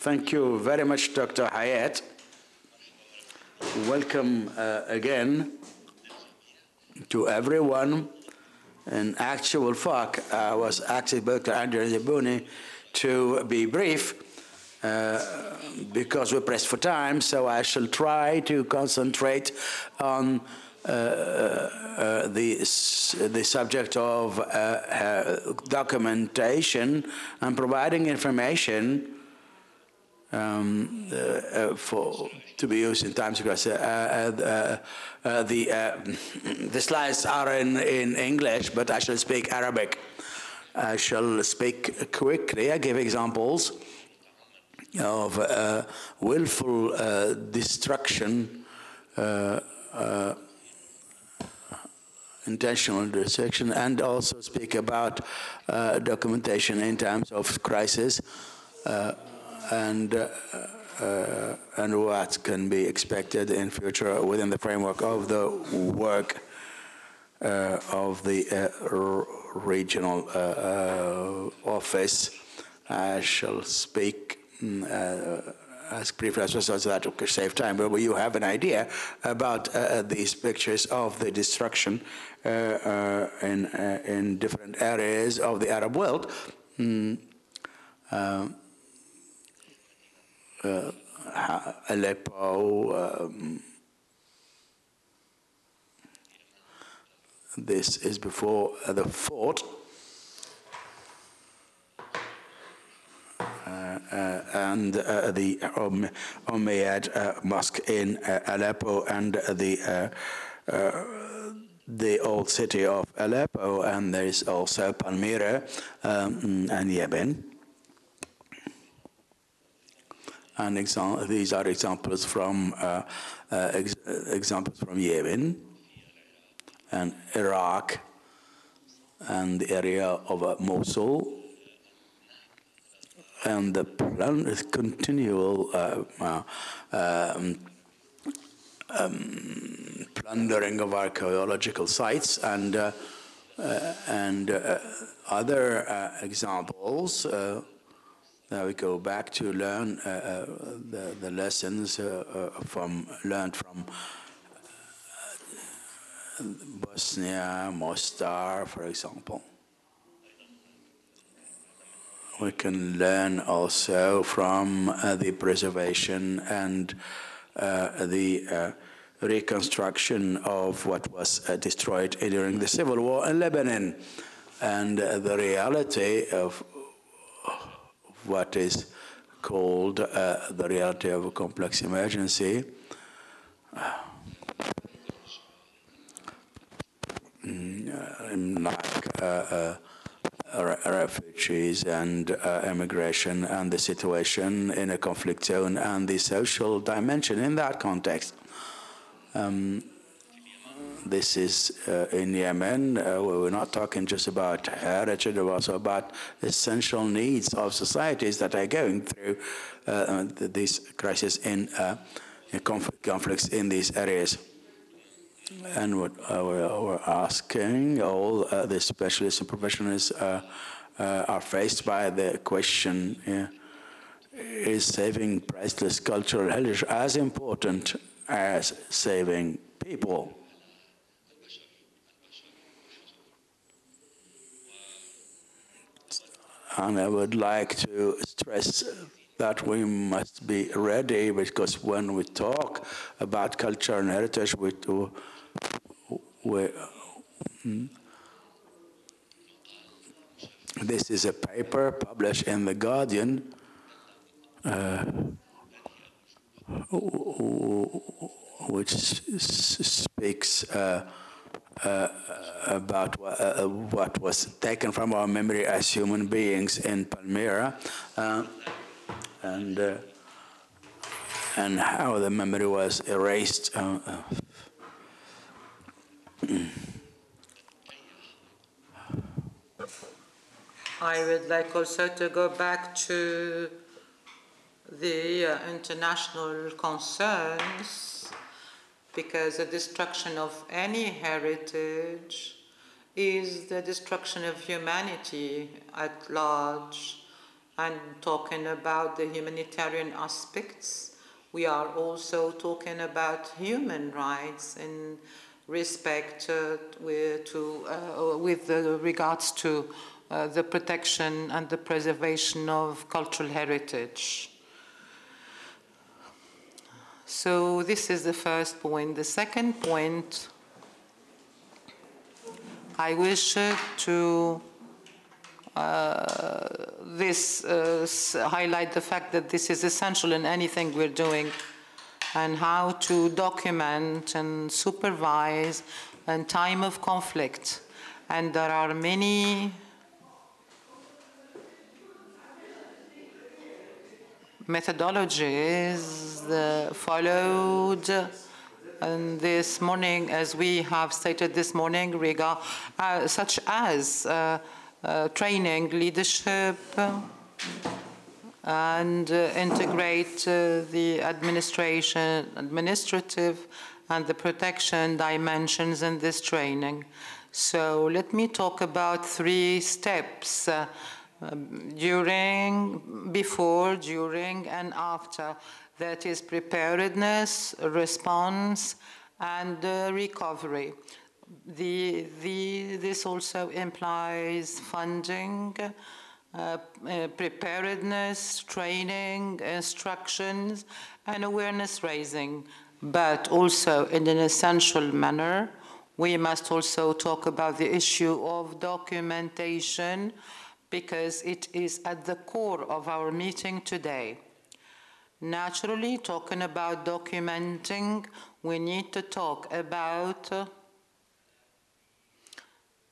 Thank you very much, Dr. Hayat. Welcome uh, again to everyone. In actual fact, I was asked Dr. Andrew Zabuni to be brief uh, because we're pressed for time, so I shall try to concentrate on uh, uh, the, the subject of uh, uh, documentation and providing information um, uh, uh, for to be used in times because uh, the the slides are in in English, but I shall speak Arabic. I shall speak quickly. I give examples of uh, willful uh, destruction, uh, intentional destruction, and also speak about documentation in times of crisis and uh, uh, and what can be expected in future within the framework of the work uh, of the uh, regional uh, uh, office. I shall speak mm, as briefly as possible so that to save time, but you have an idea about these pictures of the destruction in, in different areas of the Arab world. Mm, uh, Aleppo. Um, this is before uh, the fort. Uh, uh, and uh, the um, Umayyad uh, Mosque in Aleppo and the the old city of Aleppo, and there is also Palmyra um, and Yemen. And these are examples from uh, uh, ex examples from Yemen and Iraq and the area of uh, Mosul and the plan continual uh, uh, um, um, plundering of archaeological sites and uh, and other examples now we go back to learn uh, uh, the, the lessons uh, from learned from Bosnia, Mostar, for example. We can learn also from uh, the preservation and uh, the uh, reconstruction of what was destroyed during the civil war in Lebanon and the reality of what is called uh, the reality of a complex emergency. Mm, like uh, uh, refugees and uh, immigration and the situation in a conflict zone and the social dimension in that context. Um, this is uh, in Yemen, uh, we're not talking just about heritage, but also about essential needs of societies that are going through uh, uh these crises in, uh, in conflict, conflicts in these areas. And what uh, we're, asking all the specialists and professionals are faced by the question, yeah, is saving priceless cultural heritage as important as saving people? And I would like to stress that we must be ready because when we talk about culture and heritage, we, we hmm, this is a paper published in The Guardian uh, which speaks uh, about uh, what was taken from our memory as human beings in Palmyra, uh, and uh, and how the memory was erased. Uh, uh. I would like also to go back to the international concerns because the destruction of any heritage is the destruction of humanity at large and talking about the humanitarian aspects. We are also talking about human rights in respect uh, with, to, uh, with regards to uh, the protection and the preservation of cultural heritage. So this is the first point. The second point, I wish to uh, this uh, highlight the fact that this is essential in anything we're doing and how to document and supervise in time of conflict. And there are many methodologies uh, followed and this morning, as we have stated this morning, Riga, uh, such as uh, uh training, leadership, and uh, integrate uh, the administration, administrative, and the protection dimensions in this training. So let me talk about three steps um, during, before, during, and after. That is preparedness, response, and uh, recovery. The, the, this also implies funding, uh, uh, preparedness, training, instructions, and awareness raising. But also, in an essential manner, we must also talk about the issue of documentation because it is at the core of our meeting today. Naturally, talking about documenting, we need to talk about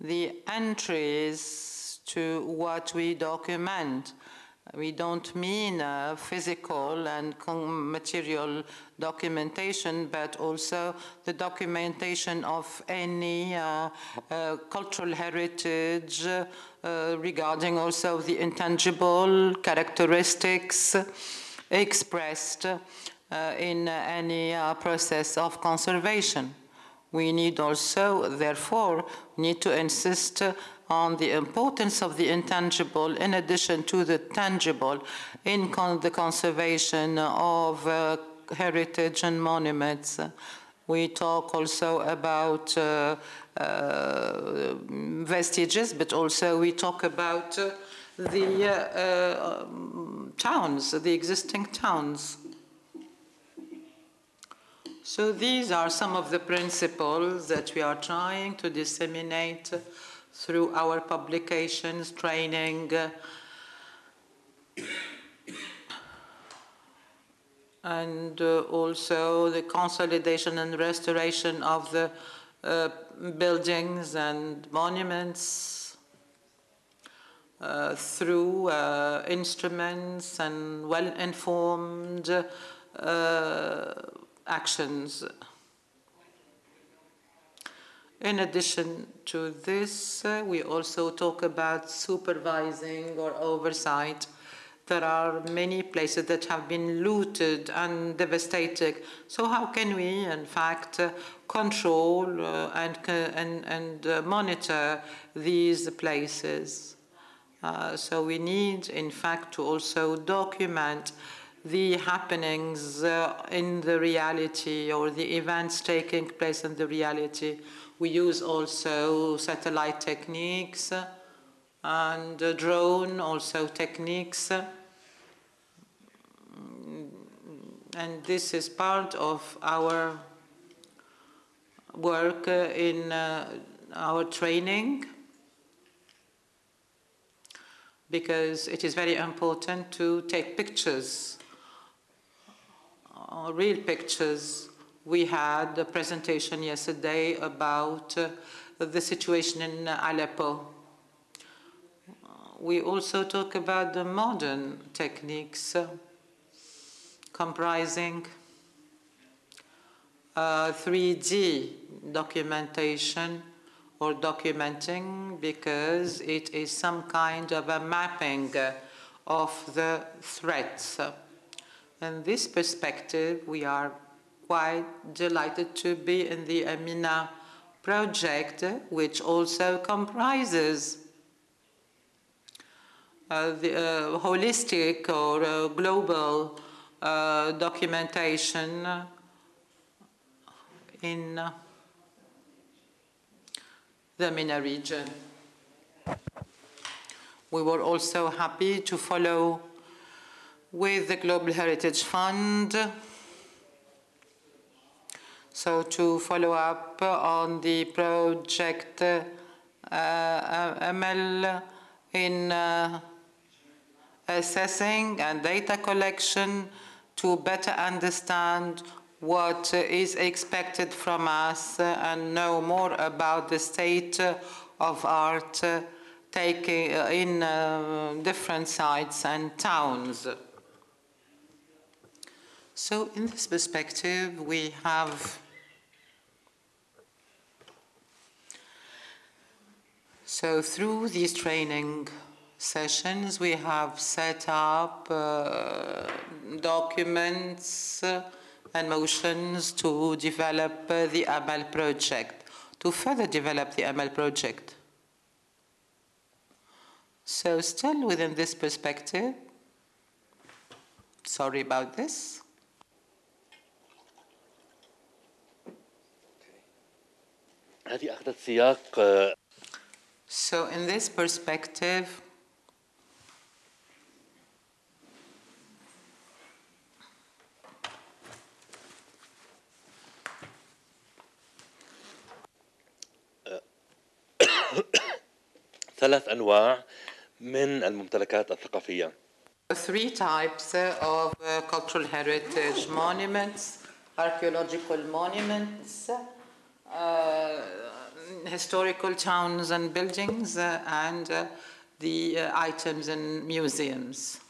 the entries to what we document. We don't mean uh, physical and material documentation, but also the documentation of any uh, uh, cultural heritage uh, regarding also the intangible characteristics expressed uh, in any uh, process of conservation. We need also, therefore, need to insist on the importance of the intangible in addition to the tangible in con the conservation of uh, heritage and monuments. We talk also about uh, uh, vestiges, but also we talk about uh, the uh, um, towns, the existing towns. So these are some of the principles that we are trying to disseminate through our publications, training, and uh, also the consolidation and restoration of the uh, buildings and monuments uh, through uh, instruments and well-informed uh, actions. In addition to this, uh, we also talk about supervising or oversight. There are many places that have been looted and devastated. So how can we, in fact, uh, control uh, and, and, and uh, monitor these places? Uh, so we need, in fact, to also document the happenings uh, in the reality or the events taking place in the reality. We use also satellite techniques and drone also techniques. And this is part of our work in uh, our training because it is very important to take pictures uh, real pictures. We had a presentation yesterday about uh, the situation in Aleppo. Uh, we also talk about the modern techniques uh, comprising 3D uh, documentation or documenting because it is some kind of a mapping of the threats in this perspective, we are quite delighted to be in the Amina project, which also comprises uh, the uh, holistic or uh, global uh, documentation in the MENA region. We were also happy to follow with the Global Heritage Fund. So to follow up on the project uh, ML in uh, assessing and data collection to better understand what is expected from us and know more about the state of art taking in uh, different sites and towns. So in this perspective, we have so through these training sessions, we have set up uh, documents and motions to develop uh, the AMAL project, to further develop the AMAL project. So still within this perspective, sorry about this. هذه أخذت سياق آه، So in this perspective, ثلاث أنواع من الممتلكات الثقافية three types of uh, cultural heritage monuments, archaeological monuments, uh, historical towns and buildings, uh, and uh, the uh, items in museums.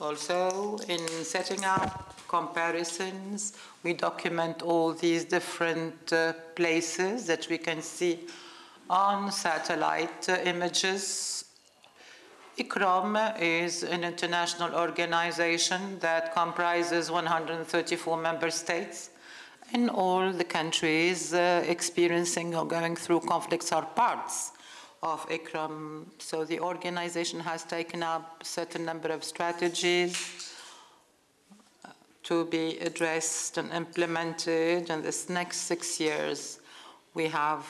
Also, in setting up comparisons, we document all these different uh, places that we can see on satellite images. ICCROM is an international organization that comprises 134 member states, and all the countries uh, experiencing or going through conflicts are parts of ICCROM. So the organization has taken up a certain number of strategies to be addressed and implemented in this next six years. We have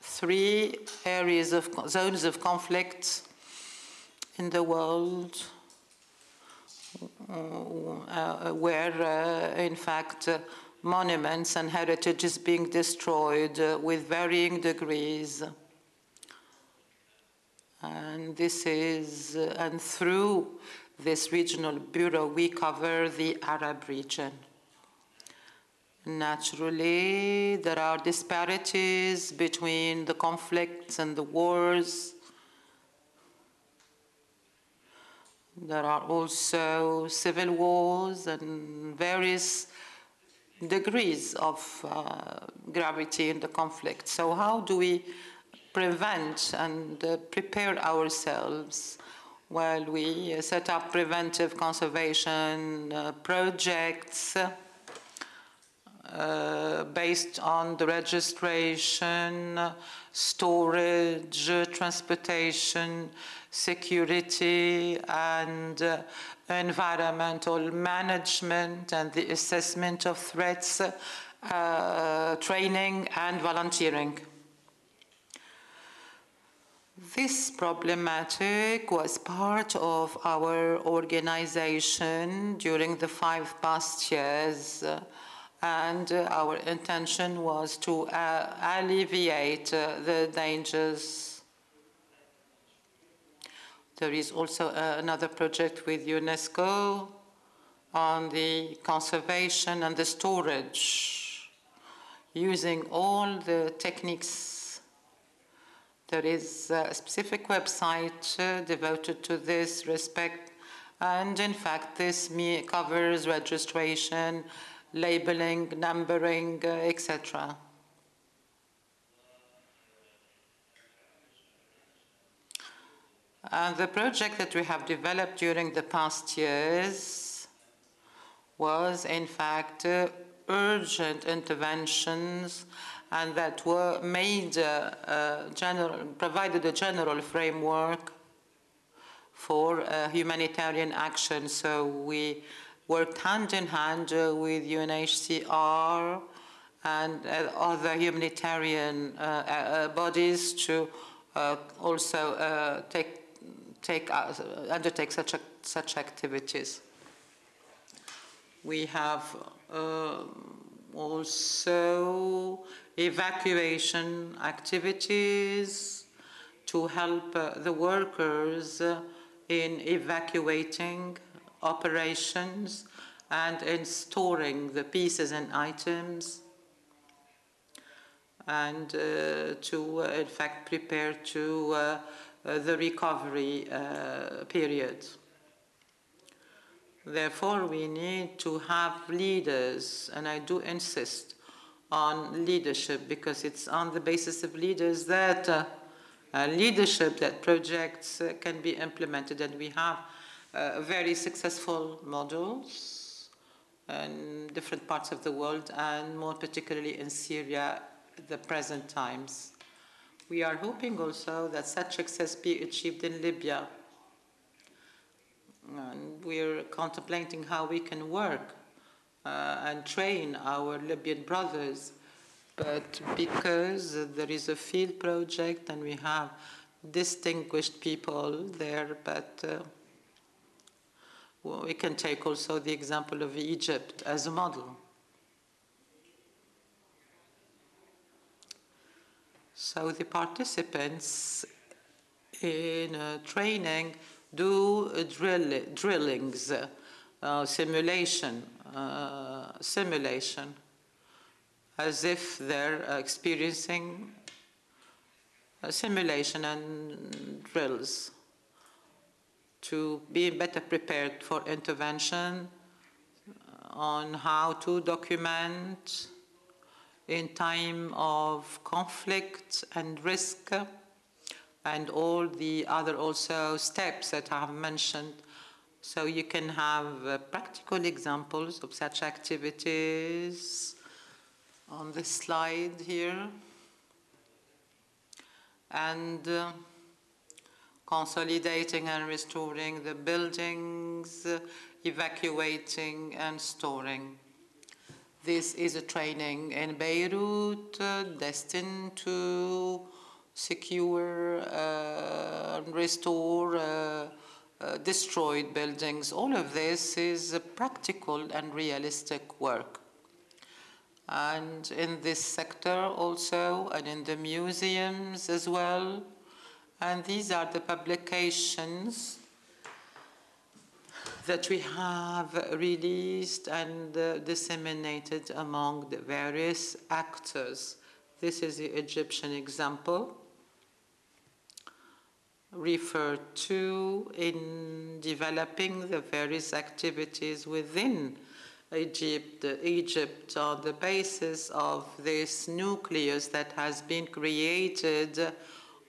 three areas of zones of conflict in the world uh, where, uh, in fact, uh, monuments and heritage is being destroyed uh, with varying degrees. And this is, uh, and through this regional bureau, we cover the Arab region. Naturally, there are disparities between the conflicts and the wars. There are also civil wars and various degrees of uh, gravity in the conflict. So, how do we prevent and uh, prepare ourselves while we uh, set up preventive conservation uh, projects? Uh, based on the registration, storage, transportation, security, and uh, environmental management, and the assessment of threats, uh, training, and volunteering. This problematic was part of our organization during the five past years and uh, our intention was to uh, alleviate uh, the dangers. There is also another project with UNESCO on the conservation and the storage, using all the techniques. There is a specific website uh, devoted to this respect, and in fact, this covers registration, labeling, numbering, uh, etc. And the project that we have developed during the past years was, in fact, uh, urgent interventions and that were made uh, uh, general, provided a general framework for uh, humanitarian action. So we worked hand in hand uh, with UNHCR and uh, other humanitarian uh, bodies to also take, take, undertake such, such activities. We have also evacuation activities to help uh, the workers uh, in evacuating operations and in storing the pieces and items and uh, to, uh, in fact, prepare to uh, uh, the recovery period. Therefore, we need to have leaders, and I do insist on leadership because it's on the basis of leaders that uh, uh, leadership that projects uh, can be implemented, and we have uh, very successful models in different parts of the world, and more particularly in Syria, the present times. We are hoping also that such success be achieved in Libya and we're contemplating how we can work uh, and train our Libyan brothers. But because there is a field project and we have distinguished people there, but uh, we can take also the example of Egypt as a model. So the participants in uh, training do drill, drillings, uh, simulation, uh, simulation, as if they're experiencing simulation and drills to be better prepared for intervention on how to document in time of conflict and risk and all the other also steps that I have mentioned. So you can have uh, practical examples of such activities on the slide here. And uh, consolidating and restoring the buildings, evacuating and storing. This is a training in Beirut uh, destined to secure, uh, restore uh, uh, destroyed buildings. All of this is practical and realistic work. And in this sector also, and in the museums as well. And these are the publications that we have released and uh, disseminated among the various actors. This is the Egyptian example referred to in developing the various activities within Egypt, Egypt on the basis of this nucleus that has been created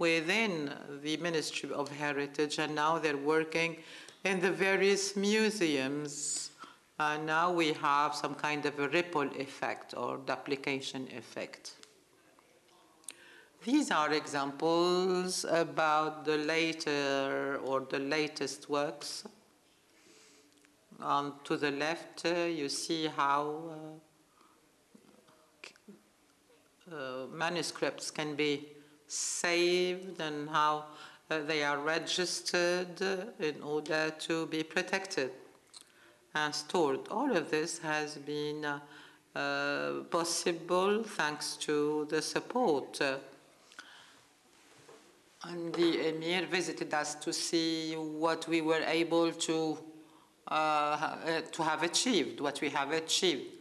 within the Ministry of Heritage, and now they're working in the various museums. And now we have some kind of a ripple effect or duplication effect. These are examples about the later or the latest works. On to the left, uh, you see how uh, uh, manuscripts can be saved and how uh, they are registered in order to be protected and stored. All of this has been uh, uh, possible thanks to the support and the emir visited us to see what we were able to uh, uh, to have achieved, what we have achieved.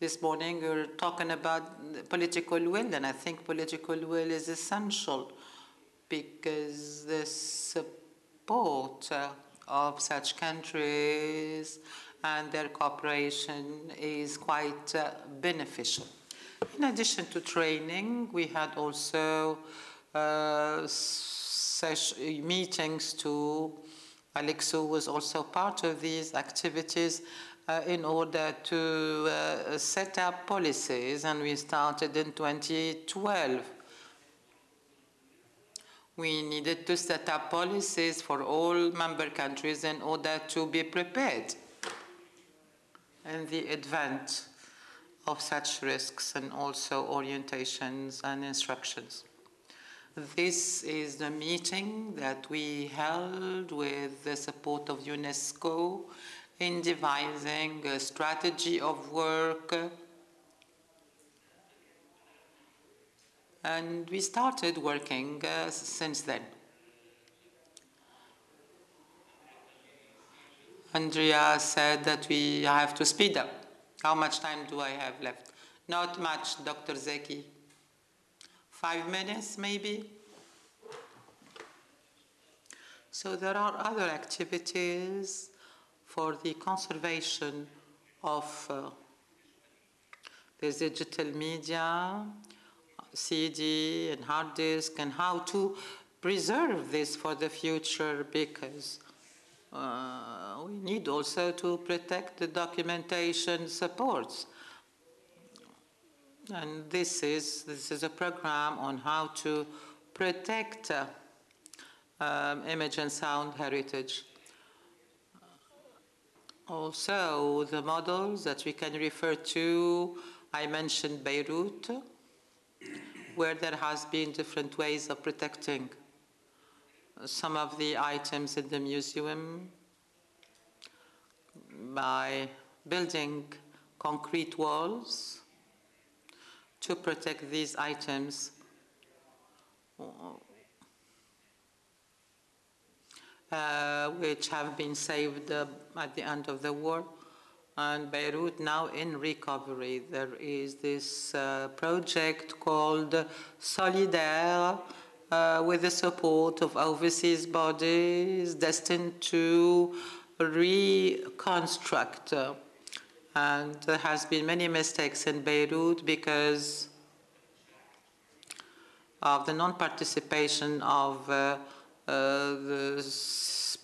This morning we were talking about political will, and I think political will is essential because the support uh, of such countries and their cooperation is quite uh, beneficial. In addition to training, we had also uh, meetings to ALECSO was also part of these activities uh, in order to uh, set up policies, and we started in 2012. We needed to set up policies for all member countries in order to be prepared in the event of such risks and also orientations and instructions. This is the meeting that we held with the support of UNESCO in devising a strategy of work. And we started working uh, since then. Andrea said that we have to speed up. How much time do I have left? Not much, Dr. Zeki. Five minutes, maybe? So there are other activities for the conservation of uh, the digital media, CD and hard disk, and how to preserve this for the future because uh, we need also to protect the documentation supports. And this is, this is a program on how to protect uh, um, image and sound heritage. Also, the models that we can refer to, I mentioned Beirut, where there has been different ways of protecting some of the items in the museum by building concrete walls to protect these items. Uh, which have been saved uh, at the end of the war. And Beirut now in recovery. There is this uh, project called Solidere, uh, with the support of overseas bodies destined to reconstruct. And there has been many mistakes in Beirut because of the non-participation of uh,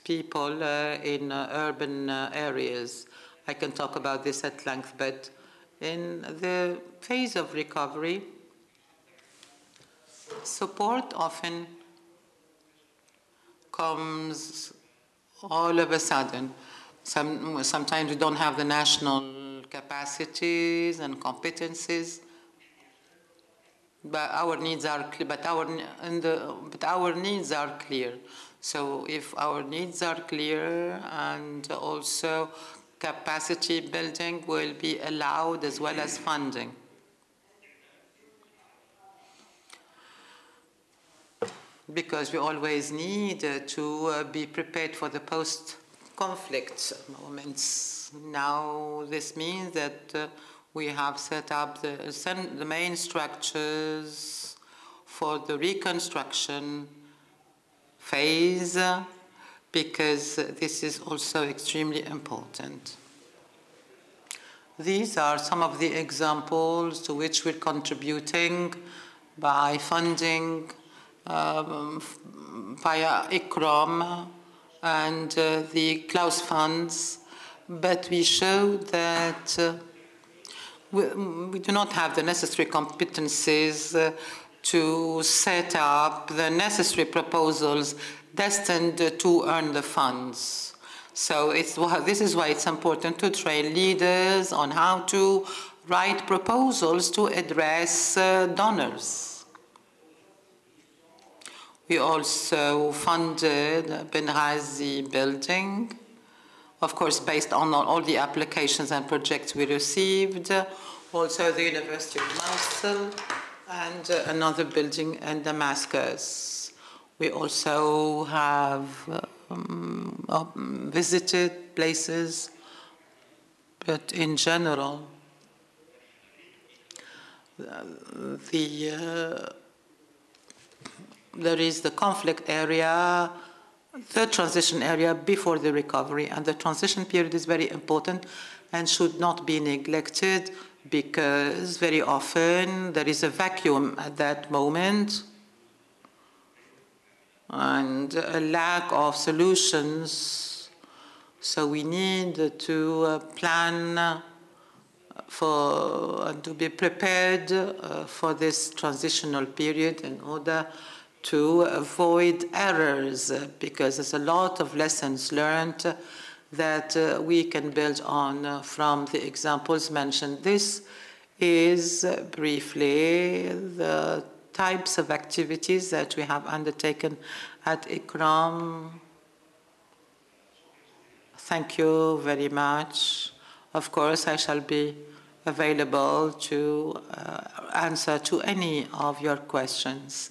people uh, in uh, urban uh, areas. I can talk about this at length, but in the phase of recovery, support often comes all of a sudden. Some, sometimes we don't have the national capacities and competencies, but our needs are clear. But our and the, but our needs are clear. So if our needs are clear and also capacity building will be allowed as well as funding. because we always need to uh, be prepared for the post-conflict moments. Now, this means that uh, we have set up the, the main structures for the reconstruction phase because this is also extremely important. These are some of the examples to which we're contributing by funding um, via ICCROM and uh, the Claus funds, but we show that uh, we, we, do not have the necessary competencies uh, to set up the necessary proposals destined to earn the funds. So it's, this is why it's important to train leaders on how to write proposals to address uh, donors. We also funded Benghazi building, of course, based on all the applications and projects we received. Also, the University of Mosul and another building in Damascus. We also have um, visited places, but in general, the uh, there is the conflict area, the transition area before the recovery. And the transition period is very important and should not be neglected because very often there is a vacuum at that moment and a lack of solutions So we need to uh, plan uh, for and to be prepared uh, for this transitional period in order to avoid errors because there's a lot of lessons learned that uh, we can build on uh, from the examples mentioned. This is uh, briefly the types of activities that we have undertaken at ICCROM. Thank you very much. Of course, I shall be available to uh, answer to any of your questions.